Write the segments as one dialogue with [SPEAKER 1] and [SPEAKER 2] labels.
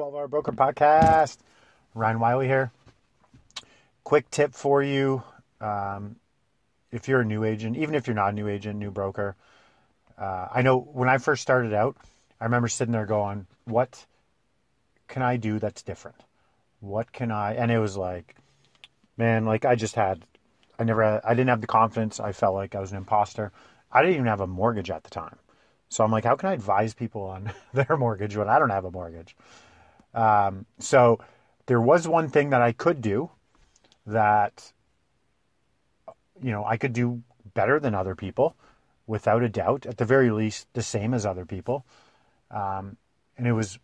[SPEAKER 1] 12 Hour Broker Podcast. Ryan Wiley here. Quick tip for you um, if you're a new agent, even if you're not a new agent, new broker. Uh, I know when I first started out, I remember sitting there going, What can I do that's different? What can I? And it was like, man, like I just had, I never, I didn't have the confidence. I felt like I was an imposter. I didn't even have a mortgage at the time. So I'm like, how can I advise people on their mortgage when I don't have a mortgage? Um, so there was one thing that I could do that, you know, I could do better than other people, without a doubt, at the very least, the same as other people. Um, and it was,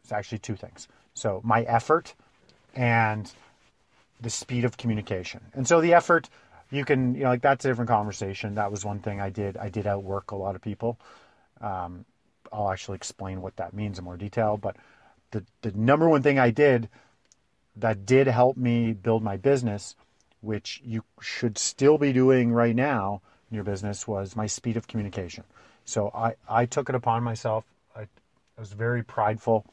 [SPEAKER 1] it's actually two things. So my effort and the speed of communication. And so the effort, you can, you know, like that's a different conversation. That was one thing I did. I did outwork a lot of people. Um, I'll actually explain what that means in more detail. But the, the number one thing I did that did help me build my business, which you should still be doing right now in your business, was my speed of communication. So I, I took it upon myself. I, I was very prideful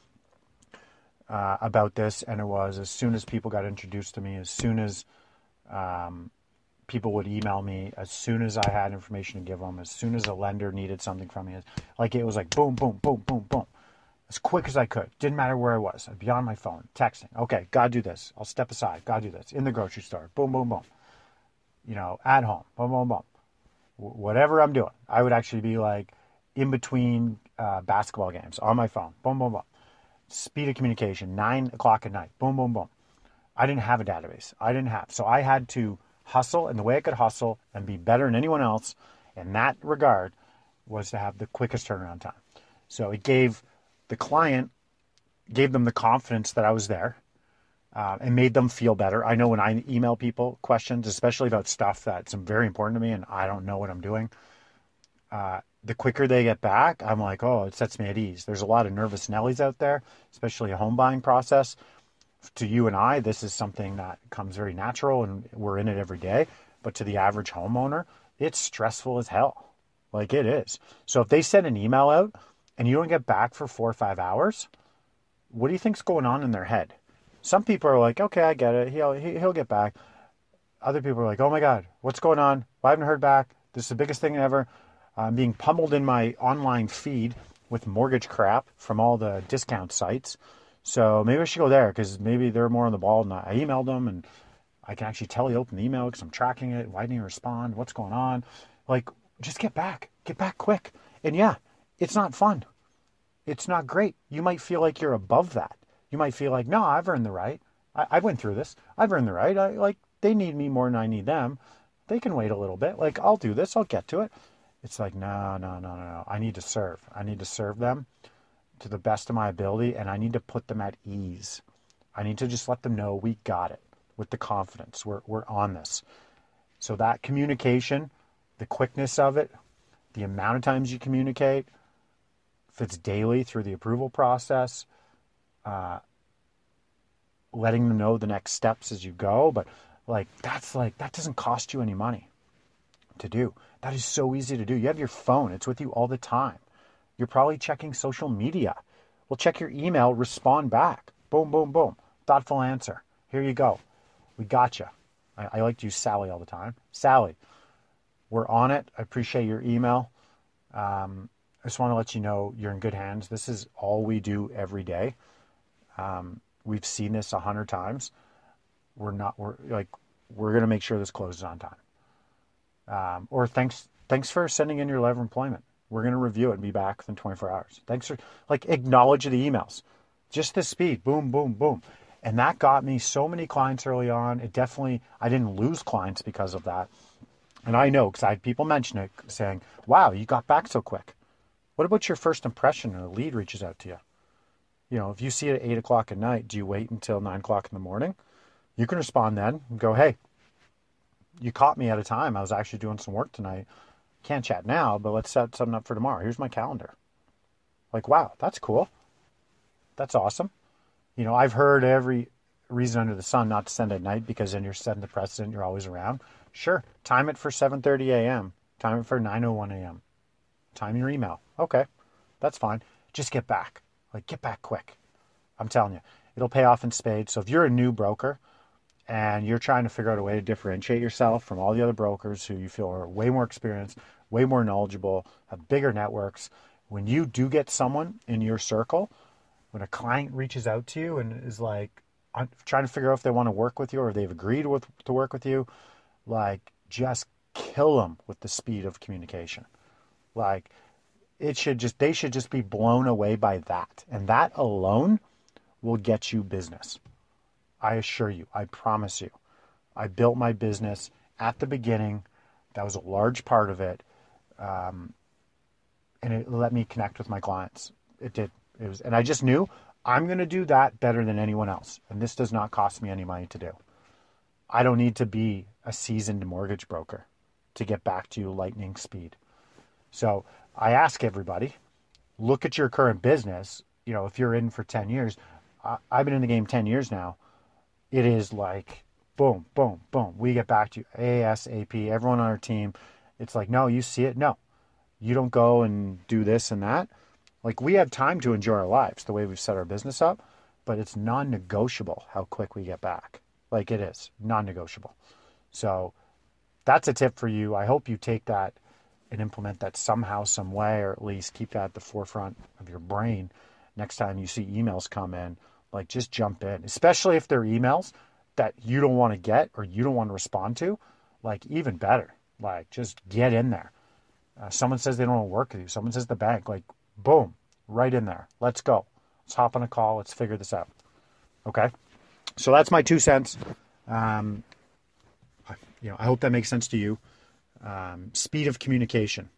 [SPEAKER 1] uh, about this, and it was as soon as people got introduced to me, as soon as um, people would email me, as soon as I had information to give them, as soon as a lender needed something from me, like it was like boom, boom, boom, boom, boom as quick as I could. Didn't matter where I was. I'd be on my phone, texting. Okay, gotta do this. I'll step aside. Gotta do this. In the grocery store. Boom, boom, boom. You know, at home. Boom, boom, boom. W- whatever I'm doing, I would actually be like in between uh, basketball games on my phone. Boom, boom, boom. Speed of communication. Nine o'clock at night. Boom, boom, boom. I didn't have a database. I didn't have. So I had to hustle, and the way I could hustle and be better than anyone else in that regard was to have the quickest turnaround time. So it gave the client gave them the confidence that I was there uh, and made them feel better. I know when I email people questions, especially about stuff that's very important to me and I don't know what I'm doing, uh, the quicker they get back, I'm like, oh, it sets me at ease. There's a lot of nervous Nellies out there, especially a home buying process. To you and I, this is something that comes very natural and we're in it every day. But to the average homeowner, it's stressful as hell. Like it is. So if they send an email out, and you don't get back for four or five hours, what do you think's going on in their head? Some people are like, okay, I get it. He'll he'll get back. Other people are like, oh my god, what's going on? I haven't heard back. This is the biggest thing ever. I'm being pummeled in my online feed with mortgage crap from all the discount sites. So maybe I should go there because maybe they're more on the ball. And I emailed them and I can actually tell he opened the email because I'm tracking it. Why didn't he respond? What's going on? Like, just get back. Get back quick. And yeah, it's not fun it's not great. You might feel like you're above that. You might feel like, no, I've earned the right. I, I went through this. I've earned the right. I like they need me more than I need them. They can wait a little bit. Like I'll do this. I'll get to it. It's like no, no, no, no, no. I need to serve. I need to serve them to the best of my ability, and I need to put them at ease. I need to just let them know we got it with the confidence. We're we're on this. So that communication, the quickness of it, the amount of times you communicate if it's daily through the approval process, uh, letting them know the next steps as you go. But like that's like that doesn't cost you any money to do. That is so easy to do. You have your phone; it's with you all the time. You're probably checking social media. Well, check your email, respond back. Boom, boom, boom. Thoughtful answer. Here you go. We got you. I, I like to use Sally all the time. Sally, we're on it. I appreciate your email. Um, I just want to let you know you're in good hands. This is all we do every day. Um, we've seen this a hundred times. We're not. We're like we're to make sure this closes on time. Um, or thanks thanks for sending in your letter of employment. We're to review it and be back within 24 hours. Thanks for like acknowledge the emails. Just the speed. Boom, boom, boom. And that got me so many clients early on. It definitely I didn't lose clients because of that. And I know because I had people mention it saying, "Wow, you got back so quick." What about your first impression when a lead reaches out to you? You know, if you see it at eight o'clock at night, do you wait until nine o'clock in the morning? You can respond then and go, hey, you caught me at a time. I was actually doing some work tonight. Can't chat now, but let's set something up for tomorrow. Here's my calendar. Like, wow, that's cool. That's awesome. You know, I've heard every reason under the sun not to send at night because then you're setting the precedent. You're always around. Sure, time it for 7:30 a.m. Time it for 9:01 a.m. Time your email. Okay, that's fine. Just get back. Like, get back quick. I'm telling you, it'll pay off in spades. So if you're a new broker and you're trying to figure out a way to differentiate yourself from all the other brokers who you feel are way more experienced, way more knowledgeable, have bigger networks, when you do get someone in your circle, when a client reaches out to you and is like trying to figure out if they want to work with you or they've agreed with to work with you, like just kill them with the speed of communication. Like it should just they should just be blown away by that. And that alone will get you business. I assure you, I promise you. I built my business at the beginning. That was a large part of it. Um, and it let me connect with my clients. It did. It was, and I just knew I'm going to do that better than anyone else. And this does not cost me any money to do. I don't need to be a seasoned mortgage broker to get back to you lightning speed. So I ask everybody, look at your current business. You know, if you're in for 10 years, I, I've been in the game 10 years now. It is like boom, boom, boom. We get back to you ASAP. Everyone on our team. It's like, no, you see it. No, you don't go and do this and that. Like we have time to enjoy our lives the way we've set our business up, but it's non-negotiable how quick we get back. Like it is non-negotiable. So that's a tip for you. I hope you take that and implement that somehow, some way, or at least keep that at the forefront of your brain next time you see emails come in. Like just jump in, especially if they're emails that you don't want to get or you don't want to respond to. Like even better, like just get in there. Uh, someone says they don't want to work with you. Someone says the bank, like boom, right in there. Let's go. Let's hop on a call. Let's figure this out. Okay. So that's my two cents. Um, you know, I hope that makes sense to you. Um, speed of communication.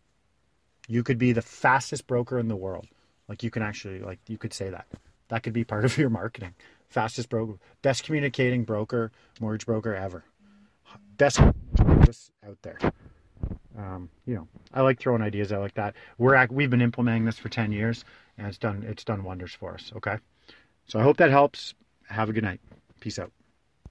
[SPEAKER 1] You could be the fastest broker in the world. Like you can actually, like you could say that. That could be part of your marketing. Fastest broker, best communicating broker, mortgage broker ever. Best out there. Um, you know, I like throwing ideas out like that. We're at, we've been implementing this for ten years, and it's done it's done wonders for us. Okay, so I hope that helps. Have a good night. Peace out.